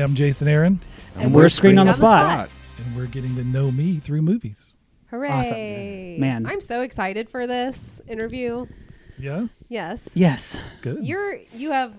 I'm Jason Aaron, And we're Screen on the Spot. and we're getting to know me through movies. Hooray! Man. I'm so excited for this interview. Yeah, Yes. Yes. good. You're you have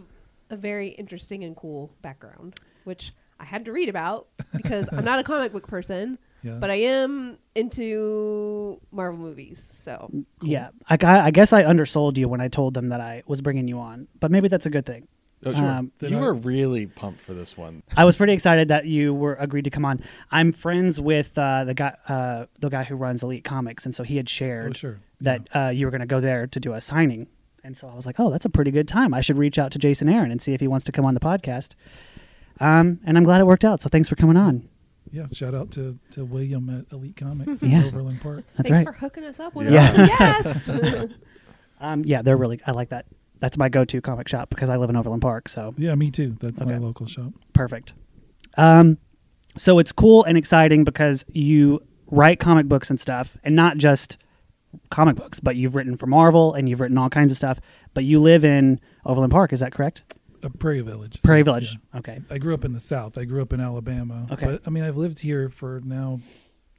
a very interesting and cool background, which I had to read about because I'm not a comic book person, yeah. but I am into Marvel movies. So Yeah. I, I guess I undersold you when I told them that I was bringing you on, but maybe that's a good thing. Oh, sure. Um, you were really pumped for this one. I was pretty excited that you were agreed to come on. I'm friends with uh, the guy, uh, the guy who runs Elite Comics, and so he had shared oh, sure. that uh, you were going to go there to do a signing. And so I was like, oh, that's a pretty good time. I should reach out to Jason Aaron and see if he wants to come on the podcast. Um, and I'm glad it worked out. So thanks for coming on. Yeah, shout out to, to William at Elite Comics Yeah. in Overland Park. That's thanks right. for hooking us up with Yeah. an awesome guest. Um, yeah, they're really. I like that. That's my go-to comic shop because I live in Overland Park. So Yeah, me too. That's my Okay. local shop. perfect. Um, so it's cool and exciting because you write comic books and stuff, and not just comic books, but you've written for Marvel and you've written all kinds of stuff. But you live in Overland Park. Is that correct? A Prairie Village. so, Prairie Village. yeah. Okay. I grew up in the South. I grew up in Alabama. Okay. But I mean, I've lived here for now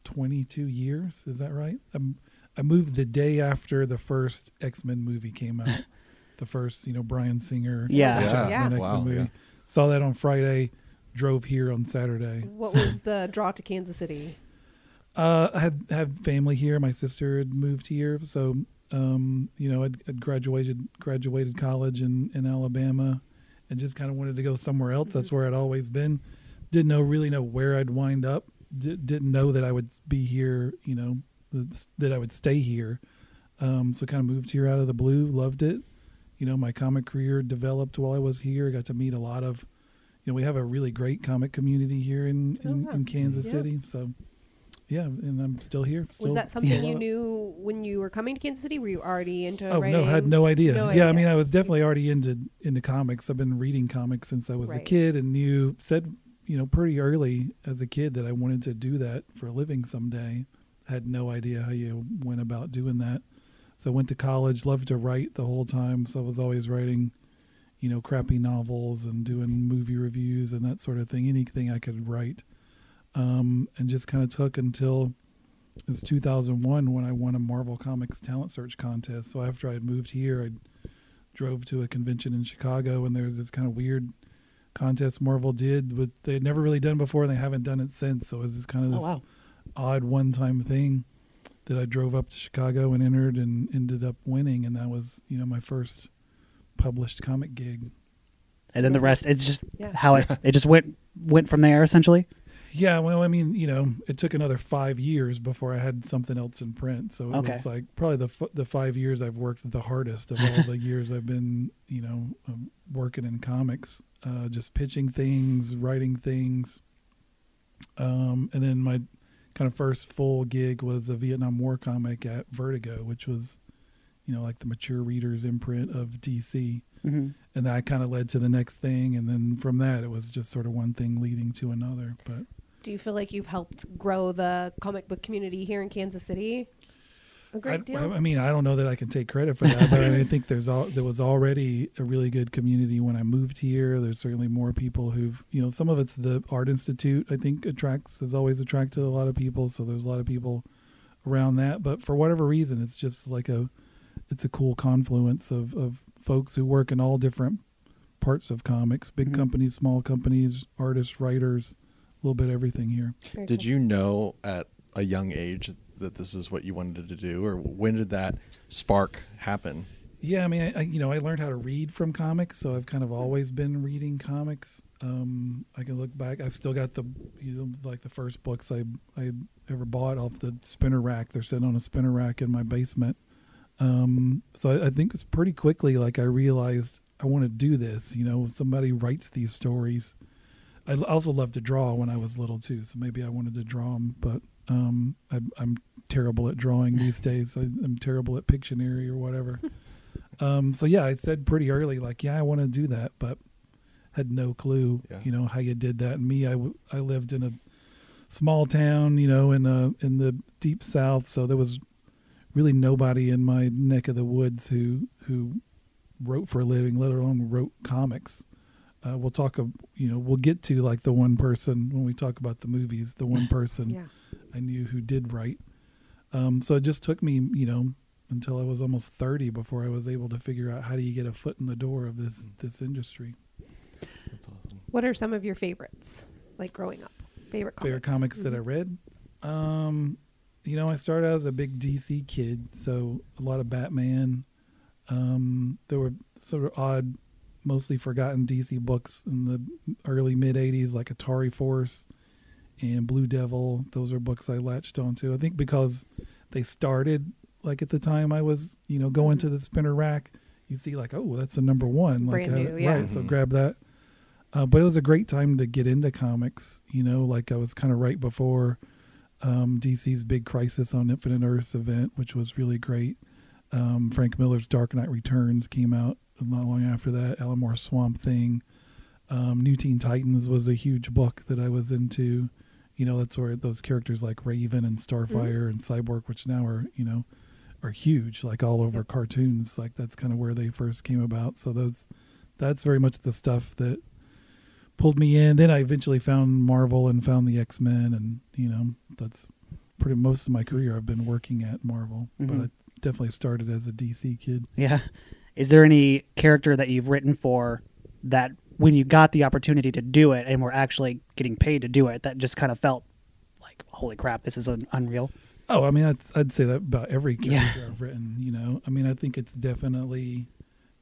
22 years. Is that right? I'm, I moved the day after the first X Men movie came out. the first, you know, Bryan Singer. Yeah. Yeah. Yeah. Wow, movie. yeah. Saw that on Friday. Drove here on Saturday. what was the draw to Kansas City? Uh, I had had family here. My sister had moved here, so um, you know, I'd, I'd graduated graduated college in in Alabama, and just kind of wanted to go somewhere else. That's where I'd always been. Didn't know really know where I'd wind up. D- didn't know that I would be here. You know, that, that I would stay here. Um, so kind of moved here out of the blue. Loved it. You know, my comic career developed while I was here. I got to meet a lot of. You know, we have a really great comic community here in oh, in, Oh, in Kansas Yeah. City. So yeah, and I'm still here. Still, was that something you knew when you were coming to Kansas City? Were you already into Oh writing? no, had no idea. No yeah, I mean, I was definitely already into into comics. I've been reading comics since I was a kid, and knew said you know pretty early as a kid that I wanted to do that for a living someday. Had no idea how you went about doing that. So went to college, loved to write the whole time. So I was always writing, you know, crappy novels and doing movie reviews and that sort of thing. Anything I could write, um, and just kind of took until it was 2001 when I won a Marvel Comics talent search contest. So after I had moved here, I drove to a convention in Chicago, and there was this kind of weird contest Marvel did, with they had never really done before, and they haven't done it since. So it was this kind of Oh this wow. odd one-time thing that I drove up to Chicago and entered, and ended up winning, and that was you know my first published comic gig. And then the rest, it's just Yeah. how it it just went went from there essentially. Yeah, well, I mean, you know, it took another five years before I had something else in print. So it Okay. was like probably the f- the five years I've worked the hardest of all the years I've been, you know, um, working in comics, uh, just pitching things, writing things. Um, and then my kind of first full gig was a Vietnam War comic at Vertigo, which was, you know, like the mature readers imprint of DC Mm-hmm. and that kind of led to the next thing and then from that it was just sort of one thing leading to another but Do you feel like you've helped grow the comic book community here in Kansas City? A great I, deal. I mean i don't know that i can take credit for that but i, mean, I think there's all there was already a really good community when i moved here there's certainly more people who've you know some of it's the art institute i think attracts has always attracted a lot of people so there's a lot of people around that but for whatever reason it's just like a it's a cool confluence of of folks who work in all different parts of comics big Mhm. companies small companies artists writers a little bit of everything here Very Did cool. you know at a young age that this is what you wanted to do, or when did that spark happen? Yeah, I mean, I, I you know I learned how to read from comics, so I've kind of always been reading comics. Um, I can look back; I've still got the you know like the first books I I ever bought off the spinner rack. They're sitting on a spinner rack in my basement. Um, so I, I think it's pretty quickly like I realized I want to do this. You know, somebody writes these stories. I also loved to draw when I was little too, so maybe I wanted to draw them, but um, I, I'm terrible at drawing these days. I, I'm terrible at Pictionary or whatever. um, so yeah, I said pretty early, like, yeah, I want to do that, but had no clue, Yeah. you know, how you did that. And me, I, w- I lived in a small town, you know, in a, in the deep South, so there was really nobody in my neck of the woods who who wrote for a living, let alone wrote comics. uh, we'll talk. Of, you know, we'll get to like the one person when we talk about the movies. The one person Yeah. I knew who did write. Um, so it just took me, you know, until I was almost thirty before I was able to figure out how do you get a foot in the door of this this industry. That's awesome. What are some of your favorites, like growing up? Favorite comics. favorite comics that I Mhm. read. Um, you know, I started out as a big DC kid, so a lot of Batman. Um, there were sort of odd, mostly forgotten DC books in the early mid '80s, like Atari Force and Blue Devil. Those are books I latched onto. I think because they started like at the time I was, you know, going to the spinner rack. You see, like, oh, that's the number one, like, Brand uh, new, yeah. right? So Mhm. grab that. Uh, but it was a great time to get into comics. You know, like I was kind of right before um, DC's big Crisis on Infinite Earths event, which was really great. Um, Frank Miller's Dark Knight Returns came out not long after that. Alan Moore's Swamp Thing. Um, New Teen Titans was a huge book that I was into. You know, that's where those characters like Raven and Starfire and Cyborg, which now are you know are huge, like all over Yep. cartoons. Like that's kind of where they first came about. So those, that's very much the stuff that pulled me in. Then I eventually found Marvel and found the X Men, and you know that's pretty most of my career. I've been working at Marvel, but Mhm. I definitely started as a DC kid. Yeah. Is there any character that you've written for that when you got the opportunity to do it and were actually getting paid to do it, that just kind of felt like, holy crap, this is un- unreal? Oh, I mean, I'd, I'd say that about every Yeah. character I've written. You know, I mean, I think it's definitely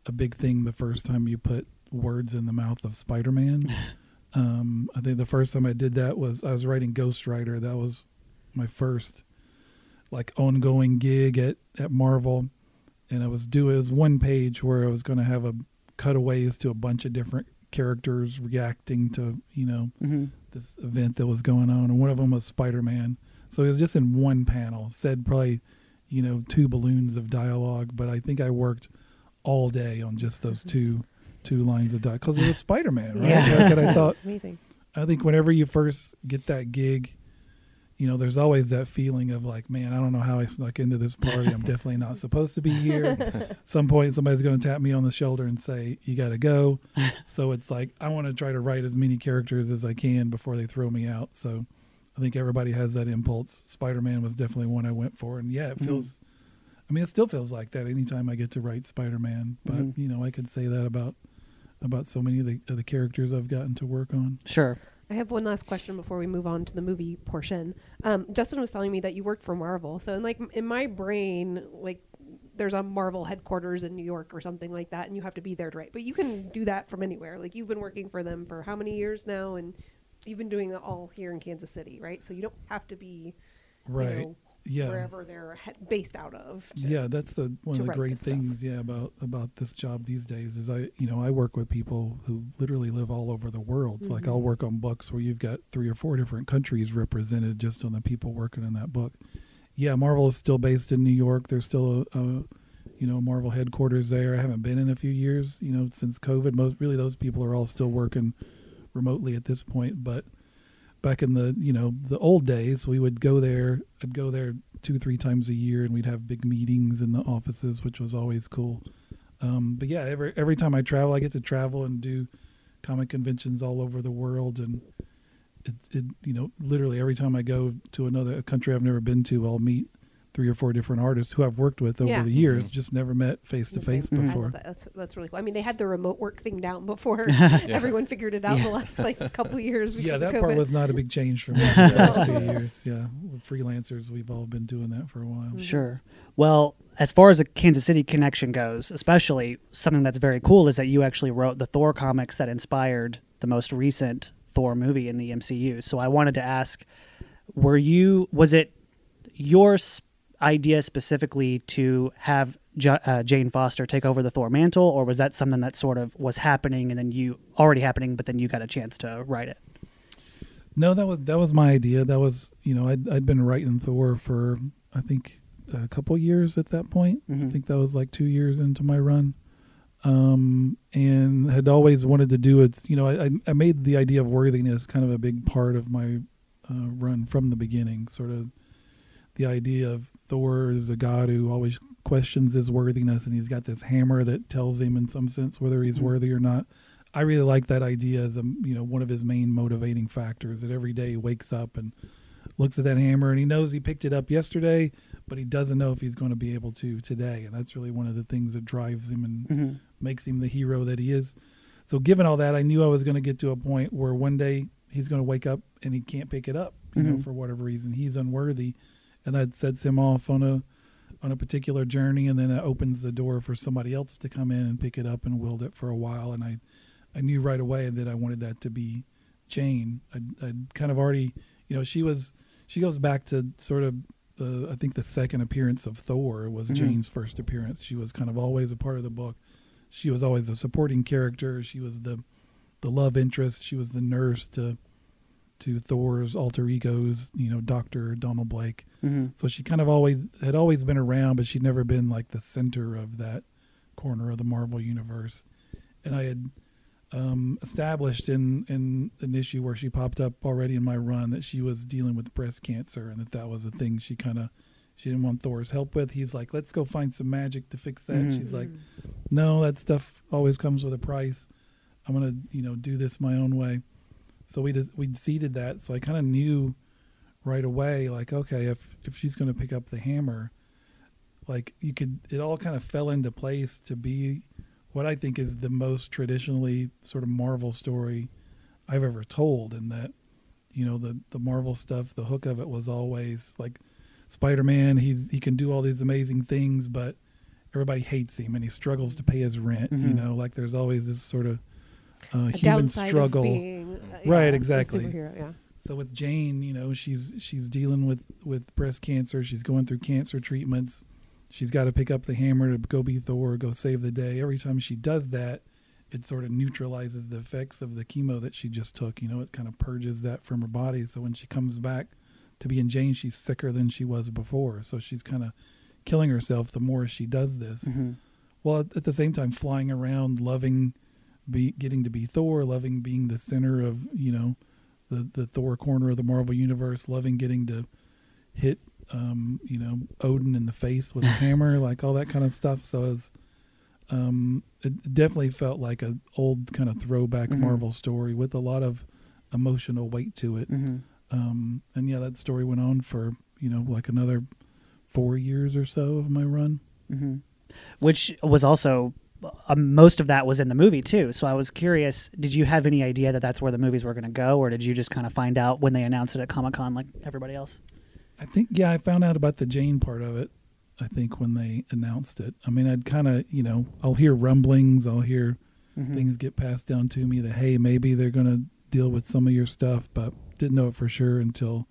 a big thing the first time you put words in the mouth of Spider-Man. um, I think the first time I did that was I was writing Ghost Rider. That was my first like ongoing gig at at Marvel, and I was doing it was one page where I was going to have a cutaways to a bunch of different characters reacting to you know Mm-hmm. this event that was going on, and one of them was Spider Man. So it was just in one panel, said probably, you know, two balloons of dialogue, but I think I worked all day on just those two two lines of dialogue because it was Spider Man, right? Yeah. Like, and I thought, It's amazing. I think whenever you first get that gig, you know, there's always that feeling of like, man, I don't know how I snuck into this party. I'm definitely not supposed to be here. Some point, somebody's going to tap me on the shoulder and say, "You got to go." so it's like I want to try to write as many characters as I can before they throw me out. So I think everybody has that impulse. Spider Man was definitely one I went for, and yeah, it Mhm. feels. I mean, it still feels like that anytime I get to write Spider Man. But Mhm. you know, I could say that about about so many of the of the characters I've gotten to work on. Sure. I have one last question before we move on to the movie portion. Um, Justin was telling me that you worked for Marvel, so in like in my brain, like there's a Marvel headquarters in New York or something like that, and you have to be there to write. But you can do that from anywhere. Like you've been working for them for how many years now, and you've been doing it all here in Kansas City, right? So you don't have to be Right. you know, yeah. wherever they're he- based out of. to- yeah that's the, one of the great this stuff. things yeah about about this job these days is i you know i work with people who literally live all over the world like Mhm. i'll work on books where you've got three or four different countries represented just on the people working in that book yeah marvel is still based in new york there's still a, a you know marvel headquarters there i haven't been in a few years you know since covid most really those people are all still working remotely at this point but back in the you know the old days we would go there i'd go there two three times a year and we'd have big meetings in the offices which was always cool. Um, but yeah every every time i travel i get to travel and do comic conventions all over the world and it, it you know literally every time i go to another country i've never been to i'll meet three or four different artists who i've worked with over Yeah. the years Mhm. just never met face to face before that. That's that's really cool. I mean, they had the remote work thing down before Yeah. everyone figured it out in Yeah. the last like couple years. Because yeah of that COVID. part was not a big change for me Yeah, the last few years yeah with freelancers we've all been doing that for a while Mhm. Sure. Well, as far as a Kansas City connection goes, especially something that's very cool is that you actually wrote the Thor comics that inspired the most recent Thor movie in the MCU. So I wanted to ask, were you was it your s- idea specifically to have J- uh, Jane Foster take over the Thor mantle, or was that something that sort of was happening and then you already happening, but then you got a chance to write it? No, that was that was my idea. That was you know I'd I'd been writing Thor for I think a couple years at that point. I Mhm. think that was like two years into my run, um, and had always wanted to do it. You know, I I- I made the idea of worthiness kind of a big part of my uh, run from the beginning. Sort of the idea of Thor is a god who always questions his worthiness, and he's got this hammer that tells him in some sense whether he's Mhm. worthy or not. I really like that idea as a you know one of his main motivating factors. That every day he wakes up and looks at that hammer and he knows he picked it up yesterday, but he doesn't know if he's going to be able to today. And that's really one of the things that drives him and Mhm. makes him the hero that he is. So, given all that, I knew I was going to get to a point where one day he's going to wake up and he can't pick it up, you know, Mhm. for whatever reason. He's unworthy, and that sets him off on a on a particular journey, and then that opens the door for somebody else to come in and pick it up and wield it for a while. And I, I knew right away that I wanted that to be Jane. I'd, I'd kind of already, you know, she was she goes back to sort of. Uh, I think the second appearance of Thor was Mhm. Jane's first appearance. She was kind of always a part of the book she was always a supporting character. She was the the love interest. She was the nurse to to Thor's alter egos, you know, Doctor Donald Blake. Mhm. So she kind of always had always been around, but she'd never been like the center of that corner of the Marvel universe. And I had um, established in in an issue where she popped up already in my run that she was dealing with breast cancer, and that that was a thing she kind of she didn't want Thor's help with. He's like, "Let's go find some magic to fix that." Mhm. She's like, no, that stuff always comes with a price. I'm gonna, you know, do this my own way. So we just we seeded that. So I kind of knew right away, like, okay, if if she's gonna pick up the hammer, like you could, it all kind of fell into place to be what I think is the most traditionally sort of Marvel story I've ever told, and that you know the the Marvel stuff, the hook of it was always like Spider-Man. He's he can do all these amazing things, but everybody hates him and he struggles to pay his rent. You Mhm. know, like there's always this sort of uh, a human struggle. being uh, Right, yeah, exactly. superhero, yeah. So with Jane, you know, she's she's dealing with with breast cancer. She's going through cancer treatments. She's got to pick up the hammer to go be Thor, go save the day. Every time she does that, it sort of neutralizes the effects of the chemo that she just took. You know, it kind of purges that from her body. So when she comes back to being Jane, she's sicker than she was before. So she's kind of killing herself the more she does this Mhm. while at, at the same time flying around loving be getting to be thor loving being the center of you know the the thor corner of the marvel universe loving getting to hit um you know odin in the face with a hammer like all that kind of stuff so it's um it definitely felt like a old kind of throwback Mhm. marvel story with a lot of emotional weight to it Mhm. um and yeah that story went on for you know like another four years or so of my run hmm Which was also uh, most of that was in the movie too. So I was curious. Did you have any idea that that's where the movies were going to go, or did you just kind of find out when they announced it at Comic Con like everybody else? I think yeah, I found out about the Jane part of it. I think when they announced it. I mean, I'd kind of you know I'll hear rumblings, I'll hear Mhm. things get passed down to me that hey maybe they're gonna deal with some of your stuff, but didn't know it for sure until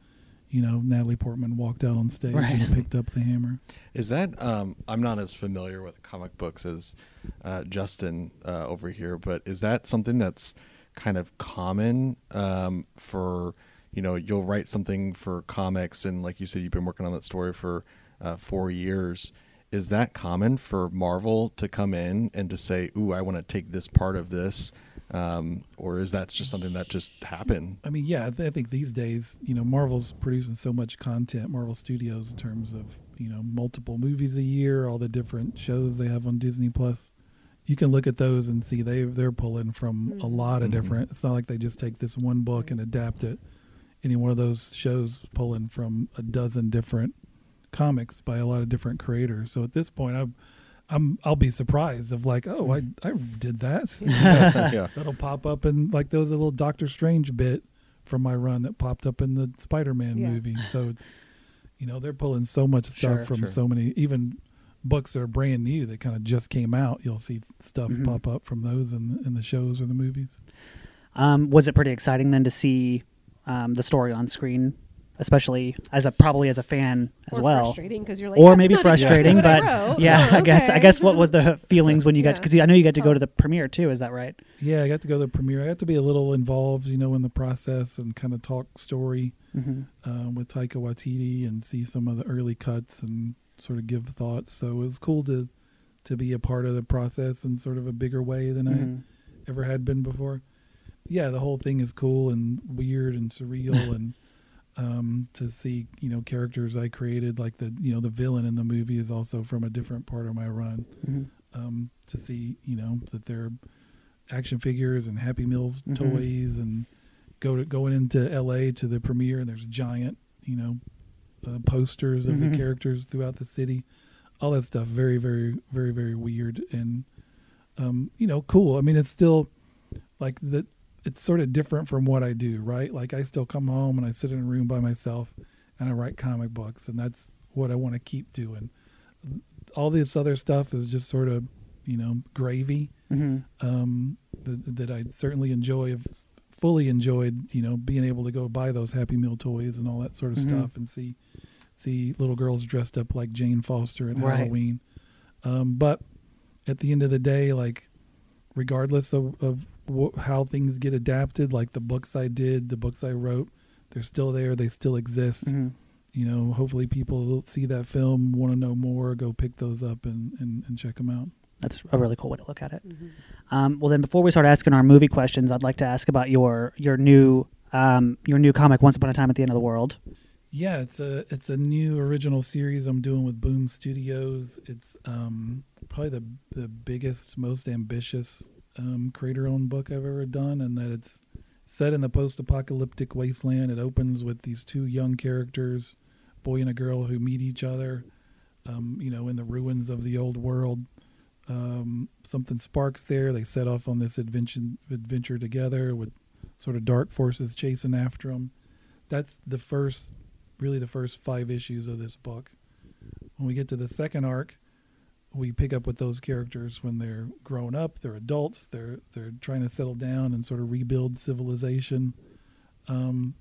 you know Natalie Portman walked out on stage Right. and picked up the hammer. Is that um, I'm not as familiar with comic books as uh, Justin uh, over here, but is that something that's kind of common um, for you know you'll write something for comics and like you said you've been working on that story for uh, four years. Is that common for Marvel to come in and to say, "Ooh, I want to take this part of this," um, or is that just something that just happened? I mean, yeah, I, th- I think these days, you know, Marvel's producing so much content, Marvel Studios, in terms of, you know, multiple movies a year, all the different shows they have on Disney Plus. You can look at those and see they they're pulling from a Mhm. lot of Mhm. different. It's not like they just take this one book and adapt it. Any one of those shows pulling from a dozen different comics by a lot of different creators. So at this point, I'm, I'm I'll be surprised of like, oh, I I did that. yeah. That'll pop up in like there was a little Doctor Strange bit from my run that popped up in the Spider-Man Yeah. movie. So it's you know they're pulling so much stuff Sure, from sure. so many even books that are brand new that kind of just came out. You'll see stuff Mhm. pop up from those in in the shows or the movies. Um, was it pretty exciting then to see um, the story on screen, especially as a probably as a fan as or well? frustrating because you're like, or "That's maybe not frustrating, but yeah, Oh, I guess I guess what was the feelings when you got because I know you got to go to the premiere too. Is that right? Yeah, I got to go to the premiere. I got to be a little involved, you know, in the process and kind of talk story Mm-hmm. um, with Taika Waititi and see some of the early cuts and sort of give thoughts. So it was cool to to be a part of the process in sort of a bigger way than I Mm-hmm. ever had been before. Yeah, the whole thing is cool and weird and surreal and um, to see, you know, characters I created like the, you know, the villain in the movie is also from a different part of my run. hmm Um, to see, you know, that they're action figures and Happy Meals Mhm. toys and go to going into L.A. to the premiere and there's giant you know uh, posters of Mhm. the characters throughout the city, all that stuff. Very very very very weird and um, you know cool. I mean it's still like that. It's sort of different from what I do, right? Like I still come home and I sit in a room by myself and I write comic books, and that's what I want to keep doing. All this other stuff is just sort of, you know, gravy hmm um, that, that I certainly enjoy. Have fully enjoyed, you know, being able to go buy those Happy Meal toys and all that sort of Mhm. stuff, and see see little girls dressed up like Jane Foster at Right. Halloween. Um, but at the end of the day, like regardless of, of wh- how things get adapted, like the books I did, the books I wrote, they're still there. They still exist. hmm You know, hopefully people will see that film, want to know more, go pick those up and, and, and check them out. That's a really cool way to look at it. Mhm. Um, well, then before we start asking our movie questions, I'd like to ask about your your new um, your new comic, Once Upon a Time at the End of the World. Yeah, it's a it's a new original series I'm doing with Boom Studios. It's um, probably the the biggest, most ambitious um, creator-owned book I've ever done, and that it's set in the post-apocalyptic wasteland. It opens with these two young characters, boy and a girl, who meet each other, um, you know, in the ruins of the old world. Um, something sparks there. They set off on this adventure adventure together with sort of dark forces chasing after them. That's the first really the first five issues of this book. When we get to the second arc, we pick up with those characters when they're grown up, they're adults, they're they're trying to settle down and sort of rebuild civilization. Um,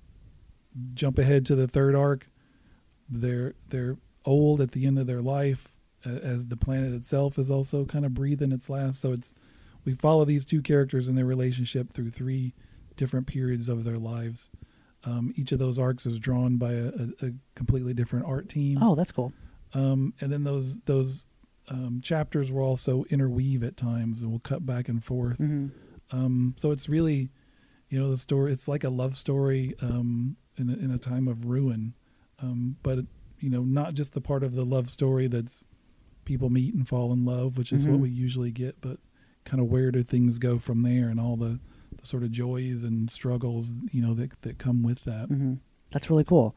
jump ahead to the third arc, they're they're old at the end of their life, as the planet itself is also kind of breathing its last. So it's we follow these two characters and their relationship through three different periods of their lives. Um, each of those arcs is drawn by a, a, a completely different art team. Oh, that's cool. Um, and then those those um, chapters will also interweave at times, and we'll cut back and forth. hmm Um, so it's really, you know, the story. It's like a love story um, in a, in a time of ruin, um, but you know, not just the part of the love story that's people meet and fall in love, which is Mhm. what we usually get, but kind of where do things go from there, and all the, the sort of joys and struggles, you know, that that come with that. hmm That's really cool.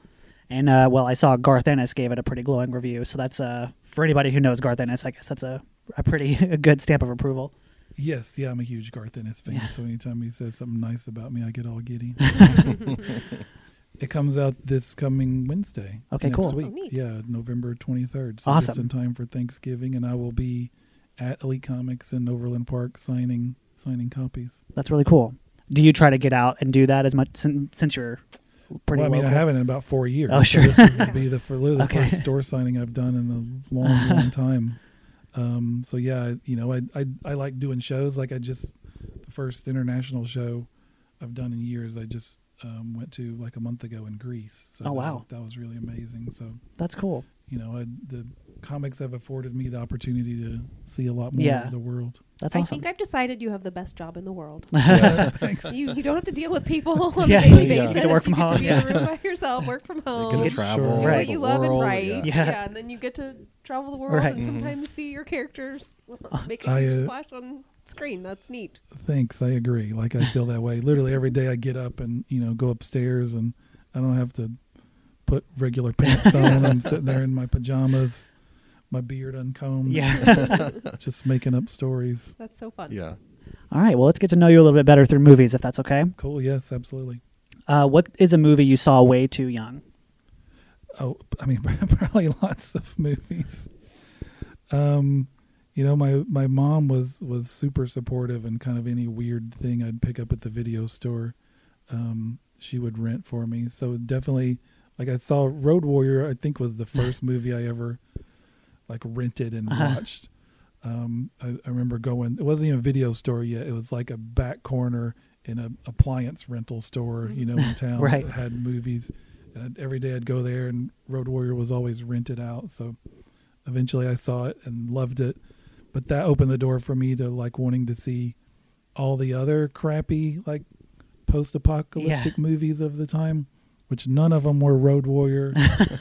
And uh, well, I saw Garth Ennis gave it a pretty glowing review. So that's uh, for anybody who knows Garth Ennis, I guess that's a, a pretty a good stamp of approval. Yes, yeah, I'm a huge Garth Ennis fan. Yeah. So anytime he says something nice about me, I get all giddy. it comes out this coming Wednesday. Okay, next cool. Week. Oh, neat. Yeah, November 23rd. So just in time for Thanksgiving, and I will be at Elite Comics in Overland Park signing signing copies. That's really cool. Do you try to get out and do that as much since, since you're pretty well, I mean, I haven't in about four years. Oh, so sure. this is be the, for, the Okay. first store signing I've done in a long, long time. Um, so yeah, you know, I, I I like doing shows. Like I just the first international show I've done in years. I just um, went to like a month ago in Greece. So Oh, that- wow. that was really amazing. So That's cool. You know, I, the comics have afforded me the opportunity to see a lot more Yeah. of the world. That's I awesome. think I've decided you have the best job in the world. Yeah, thanks. you you don't have to deal with people on Yeah. a daily Yeah. basis. Get to work from you get home, to be in a room by yourself, work from You home, get to Sure. travel, do Right. what you the love and write. yeah. Yeah. and then you get to travel the world Right. and Mhm. sometimes see your characters make a I, huge uh, splash on screen. That's neat. Thanks. I agree. Like I feel that way. Literally every day I get up and you know go upstairs and I don't have to put regular pants on. I'm sitting there in my pajamas, my beard uncombed, yeah. just making up stories. That's so fun. Yeah. All right. Well, let's get to know you a little bit better through movies, if that's okay. Cool. Yes, absolutely. Uh, what is a movie you saw way too young? Oh, I mean, probably lots of movies. Um, you know, my my mom was was super supportive and kind of any weird thing I'd pick up at the video store, um, she would rent for me. So definitely, like I saw Road Warrior. I think was the first movie I ever like rented and Uh-huh. watched. Um, I, I remember going. It wasn't even a video store yet. It was like a back corner in a appliance rental store, you know, in town Right. that had movies. And I'd- every day I'd go there, and Road Warrior was always rented out. So eventually I saw it and loved it. But that opened the door for me to like wanting to see all the other crappy like post-apocalyptic movies of the time, which none of them were Road Warrior.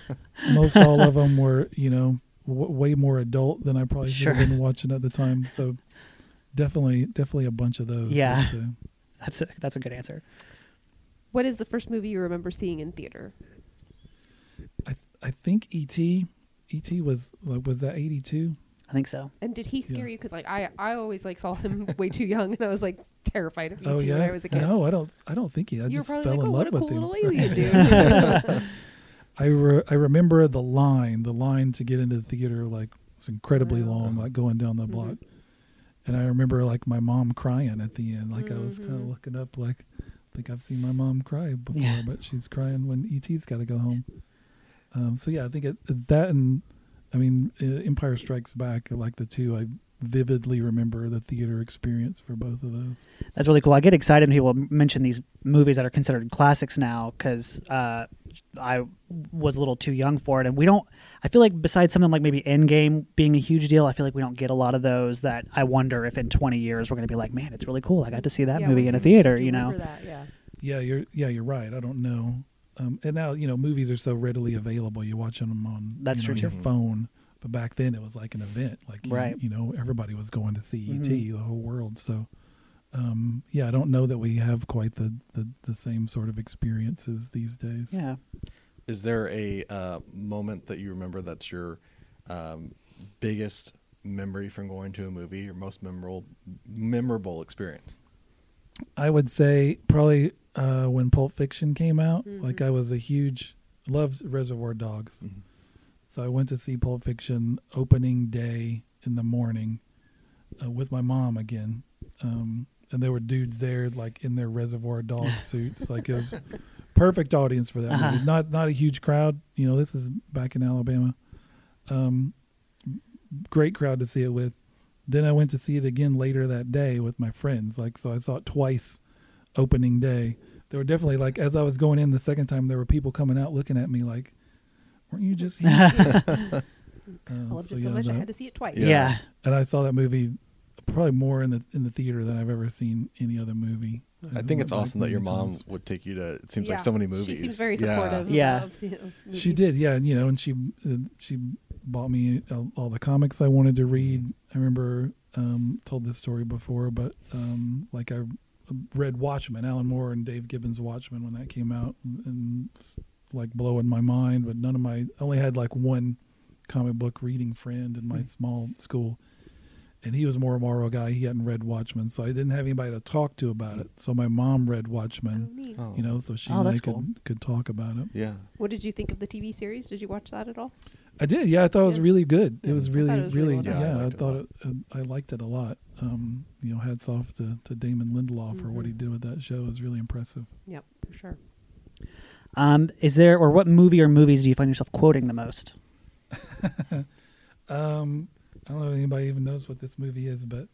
Most all of them were, you know, w- way more adult than I probably should have been watching at the time. So definitely, definitely a bunch of those. Yeah. It's, That's a, that's a good answer. What is the first movie you remember seeing in theater? I I think E.T. E.T. was like was that eighty two? I think so. And did he scare Yeah. you? Because like I, I always like saw him way too young, and I was like terrified of you Oh too yeah. when I was a kid. No, I don't. I don't think he. I you were just fell like, in oh, love what a with cool him. little alien dude. I re- I remember the line. The line to get into the theater like was incredibly Wow. long, like going down the Mhm. block. And I remember like my mom crying at the end. Like I was kind of Mhm. looking up, like I think I've seen my mom cry before, Yeah. but she's crying when ET's got to go home. Um, so yeah, I think it, that and I mean uh, Empire Strikes Back like the two I vividly remember the theater experience for both of those. That's really cool. I get excited when people m- mention these movies that are considered classics now because uh, I was a little too young for it, and we don't. I feel like besides something like maybe Endgame being a huge deal, I feel like we don't get a lot of those. That I wonder if in 20 years we're going to be like, man, it's really cool. I got to see that Yeah, movie in a theater. You know, that? Yeah. Yeah, you're yeah you're right. I don't know. Um, and now you know movies are so readily available. You watch them on That's you know, true, your too. phone. But back then it was like an event. Like you, Right. you know everybody was going to see ET, Mhm. the whole world. So um, yeah, I don't know that we have quite the, the the same sort of experiences these days. yeah. Is there a uh, moment that you remember that's your um, biggest memory from going to a movie, your most memorable memorable experience? I would say probably uh, when Pulp Fiction came out. Like Mhm. I was a huge loved Reservoir Dogs. So I went to see Pulp Fiction opening day in the morning uh, with my mom again. Um, and there were dudes there like in their Reservoir Dog suits. Like it was perfect audience for that Uh-huh. movie. Not not a huge crowd. You know, this is back in Alabama. Um, great crowd to see it with. Then I went to see it again later that day with my friends. Like so, I saw it twice opening day. There were definitely like as I was going in the second time, there were people coming out looking at me like, "Weren't you just here?" Uh, I loved so it so yeah, much I had to see it twice. yeah, Yeah. and I saw that movie probably more in the in the theater than I've ever seen any other movie. I I've think it's awesome that your mom times. would take you to. It seems Yeah. like so many movies. She seems very supportive. Yeah. Of, of, of She did, yeah, and you know, and she uh, she bought me all, all the comics I wanted to read. I remember um, told this story before, but um, like I read Watchmen, Alan Moore and Dave Gibbons' Watchmen when that came out, and, and like blowing my mind. But none of my I only had like one comic book reading friend in my small school, and he was more a Morrow guy. He hadn't read Watchmen, so I didn't have anybody to talk to about it. So my mom read Oh, Watchmen. Oh. you know, so she Oh, and I could cool. could talk about it. Yeah. What did you think of the TV series? Did you watch that at all? I did. Yeah, I thought it was Yeah. really good. Yeah, It was really, it was really really. well done. yeah, Yeah, I I, liked it a thought it, uh, I liked it a lot. Um, you know, hats off to, to Damon Lindelof for what he Mhm. did with that show. It was really impressive. Yep, for sure. Um, is there or what movie or movies do you find yourself quoting the most? Um, I don't know if anybody even knows what this movie is, but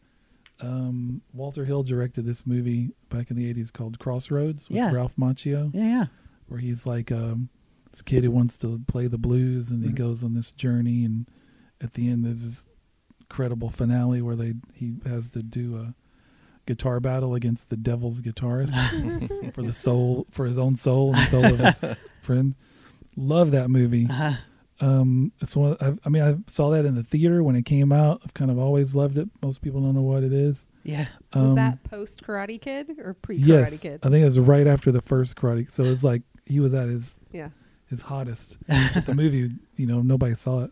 um, Walter Hill directed this movie back in the '80s called Crossroads with Yeah. Ralph Macchio, Yeah, yeah. where he's like um, this kid who wants to play the blues, and he Mhm. goes on this journey, and at the end there's this incredible finale where they he has to do a guitar battle against the devil's guitarist for the soul for his own soul and the soul of his friend. Love that movie. Uh-huh. Um, it's one. I, I mean, I saw that in the theater when it came out. I've kind of always loved it. Most people don't know what it is. Yeah. Was Um, that post Karate Kid or pre Karate yes? Kid? I think it was right after the first Karate. So it's like he was at his yeah. his hottest. but the movie, you know, nobody saw it.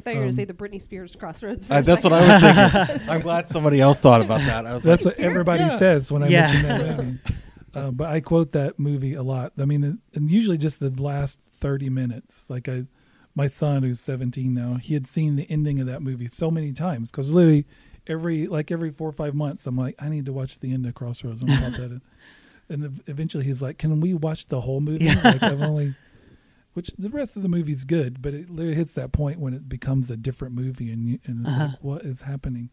I thought you were going um, to say the Britney Spears Crossroads. For Uh, a that's what second. I was thinking. I'm glad somebody else thought about that. I was That's like, what everybody Yeah. says when I Yeah. mention that movie. Uh, but I quote that movie a lot. I mean, and- and usually just the last thirty minutes. Like I, my son who's seventeen now, he had seen the ending of that movie so many times because literally every like every four or five months, I'm like, I need to watch the end of Crossroads. I'm gonna that. And ev- eventually, he's like, "Can we watch the whole movie?" Yeah. Like I've only, which the rest of the movie's good, but it literally hits that point when it becomes a different movie, and you, and it's Uh-huh. like, what is happening?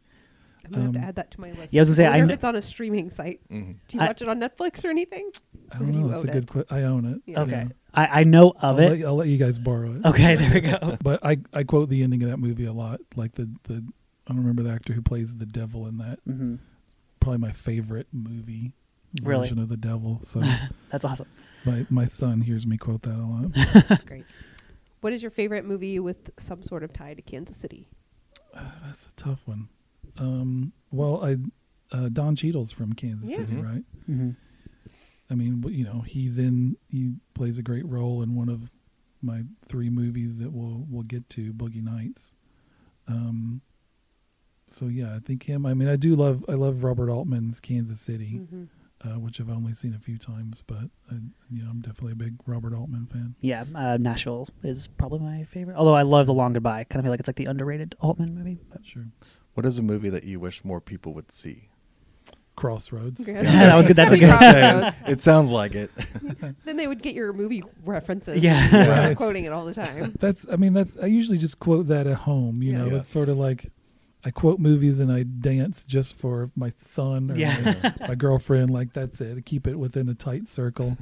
I'm gonna have to Um, add that to my list. Yeah, I was gonna say, I wonder I if it's on a streaming site. mhm. Do you I- watch it on Netflix or anything? I don't do you know. That's a own good. it? I own it. Yeah. Okay. Yeah. I, I know of I'll it. Let, I'll let you guys borrow it. Okay, there we go. But I, I quote the ending of that movie a lot. Like the, the I don't remember the actor who plays the devil in that. hmm Probably my favorite movie Really? version of the devil. So That's awesome. My my son hears me quote that a lot. That's great. What is your favorite movie with some sort of tie to Kansas City? That's a tough one. Um, Well, I uh, Don Cheadle's from Kansas Yeah. City, Mhm. right? hmm I mean, you know, he's in. He plays a great role in one of my three movies that we'll we'll get to, Boogie Nights. Um. So yeah, I think him. I mean, I do love. I love Robert Altman's Kansas City, hmm uh, which I've only seen a few times, but I, you know, I'm definitely a big Robert Altman fan. Yeah, uh, Nashville is probably my favorite. Although I love The Long Goodbye. Kind of feel like it's like the underrated Altman movie. But Sure. What is a movie that you wish more people would see? Crossroads. Yeah. that was good. That's a Maybe good. Crossroads. it sounds like it. then they would get your movie references. Yeah. You're Right. quoting it all the time. That's. I mean, that's. I usually just quote that at home. You Yeah. know, Yeah. it's sort of like I quote movies and I dance just for my son or Yeah. my, my girlfriend. Like that's it. Keep it within a tight circle.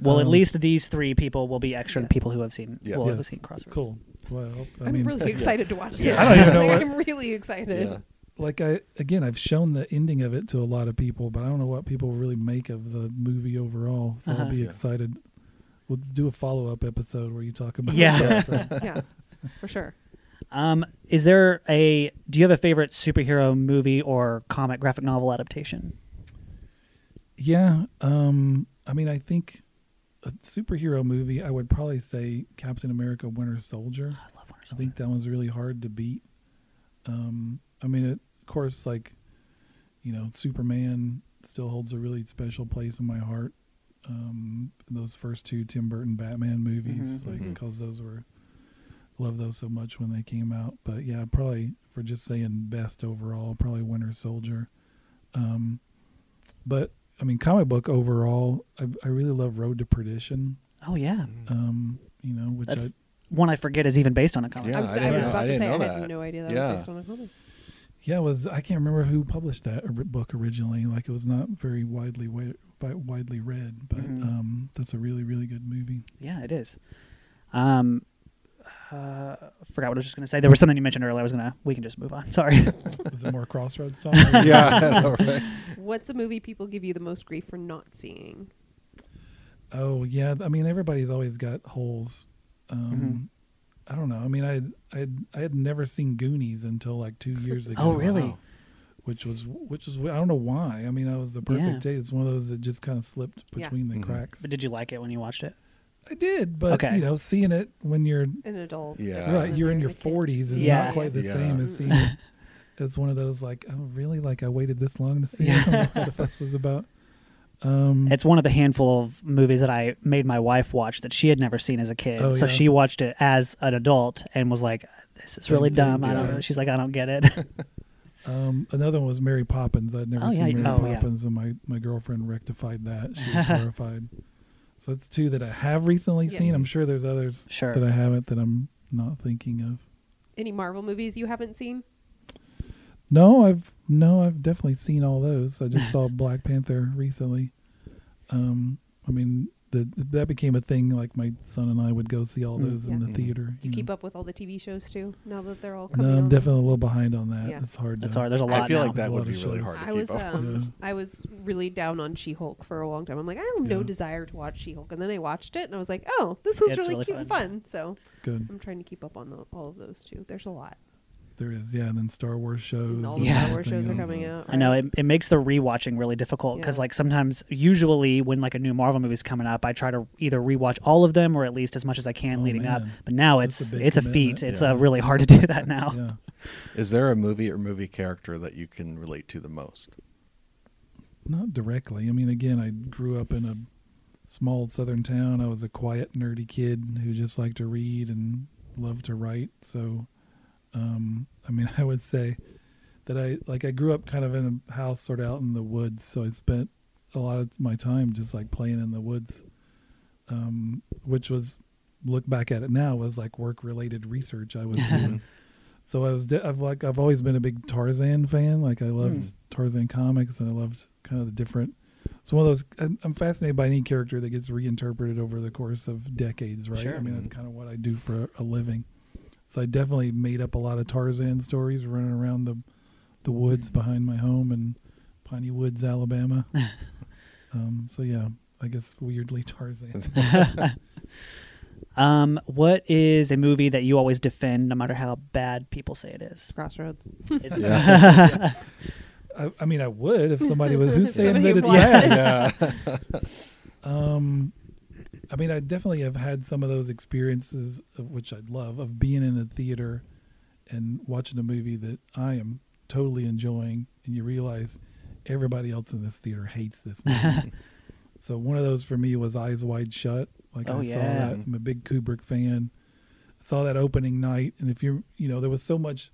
Well, at Um, least these three people will be extra Yes. people who have seen Yeah. will have seen Crossroads. Cool. Well, I I'm mean, really excited to watch this. Yeah. I don't even know Like, what- I'm really excited. Yeah. like I again, I've shown the ending of it to a lot of people, but I don't know what people really make of the movie overall. So Uh-huh. I'll be Yeah. excited. We'll do a follow up episode where you talk about Yeah. Crossroads. Yeah, for sure. Um, is there a? Do you have a favorite superhero movie or comic graphic novel adaptation? Yeah. Um, I mean, I think a superhero movie, I would probably say Captain America Winter Soldier. I love Winter Soldier. I think that one's really hard to beat. Um, I mean, it, of course, like, you know, Superman still holds a really special place in my heart. Um, those first two Tim Burton Batman movies, Mhm. like, because those were, love those so much when they came out. But yeah, probably for just saying best overall, probably Winter Soldier. Um, but I mean, comic book overall, I, I really love Road to Perdition. Oh yeah, Um, you know, which I, one I forget is even based on a comic. Yeah, I was, I I was about I to say I know had that. no idea that Yeah. was based on a comic. Yeah, it was I can't remember who published that book originally. Like it was not very widely wa- widely read, but Mhm. um, that's a really really good movie. Yeah, it is. Um, uh, forgot what I was just going to say. There was something you mentioned earlier. I was gonna. We can just move on. Sorry. Is it more Crossroads talk? yeah, know, right? What's a movie people give you the most grief for not seeing? Oh yeah, I mean everybody's always got holes. Um, Mhm. I don't know. I mean, I I I had never seen Goonies until like two years ago. Oh, really? Wow. Which was which was I don't know why. I mean, I was the perfect Yeah. day. It's one of those that just kind of slipped Yeah. between the Mhm. cracks. but did you like it when you watched it? I did, but Okay. you know, seeing it when you're An adult. Yeah. right, you're in your forties is Yeah. not quite the Yeah. same as seeing it. It's one of those like, oh really? Like I waited this long to see it. I don't know what the fuss was about. Um, It's one of the handful of movies that I made my wife watch that she had never seen as a kid. Oh, so yeah. she watched it as an adult and was like, "This is Same really thing, dumb." I don't know. She's like, "I don't get it." um, another one was Mary Poppins. I'd never Oh, seen yeah, Mary oh, yeah. Poppins, and my my girlfriend rectified that. She was horrified. So that's two that I have recently seen. I'm sure there's others sure. that I haven't that I'm not thinking of. Any Marvel movies you haven't seen? No, I've no, I've definitely seen all those. I just saw Black Panther recently. Um, I mean, the, that became a thing. Like my son and I would go see all Mm. those in Yeah. the Mhm. theater. Do you know. keep up with all the TV shows too? Now that they're all coming. No, I'm on? definitely a little behind on that. Yeah. It's hard. That's to, hard. There's a lot. I feel now. like that would be really shows. hard to I keep was up. um, Yeah. I was really down on She-Hulk for a long time. I'm like, I have no Yeah. desire to watch She-Hulk, and then I watched it, and I was like, oh, this was It's really, really cute and fun. fun. So Good. I'm trying to keep up on the, all of those too. There's a lot. There is, yeah, and then Star Wars shows. And all the Yeah. Star Wars shows are coming else. out. I know it, it makes the rewatching really difficult because Yeah. like sometimes usually when like a new Marvel movie's coming up, I try to either rewatch all of them or at least as much as I can Oh, leading up. But now That's it's a big it's a feat. It's Yeah. uh, really hard to do that now. Yeah. Is there a movie or movie character that you can relate to the most? Not directly. I mean, again, I grew up in a small southern town. I was a quiet, nerdy kid who just liked to read and loved to write. So, um, I mean, I would say that I like I grew up kind of in a house sort of out in the woods. So I spent a lot of my time just like playing in the woods, um, which was look back at it now was like work related research I was doing. So I was, de- I've like, I've always been a big Tarzan fan. Like I loved Hmm. Tarzan comics, and I loved kind of the different. It's one of those. I'm fascinated by any character that gets reinterpreted over the course of decades, right? Sure. I mean, that's kind of what I do for a living. So I definitely made up a lot of Tarzan stories, running around the, the woods behind my home in Piney Woods, Alabama. um, so yeah, I guess weirdly Tarzan. Um, what is a movie that you always defend no matter how bad people say it is? Crossroads. Is it- Yeah. I, I mean, I would if somebody was who's saying Somebody that it's bad. Yeah. Um, I mean, I definitely have had some of those experiences, of which I'd love, of being in a theater and watching a movie that I am totally enjoying, and you realize everybody else in this theater hates this movie. so one of those for me was Eyes Wide Shut. Like Oh, I saw that. I'm a big Kubrick fan. I Saw that opening night, and if you're, you know, there was so much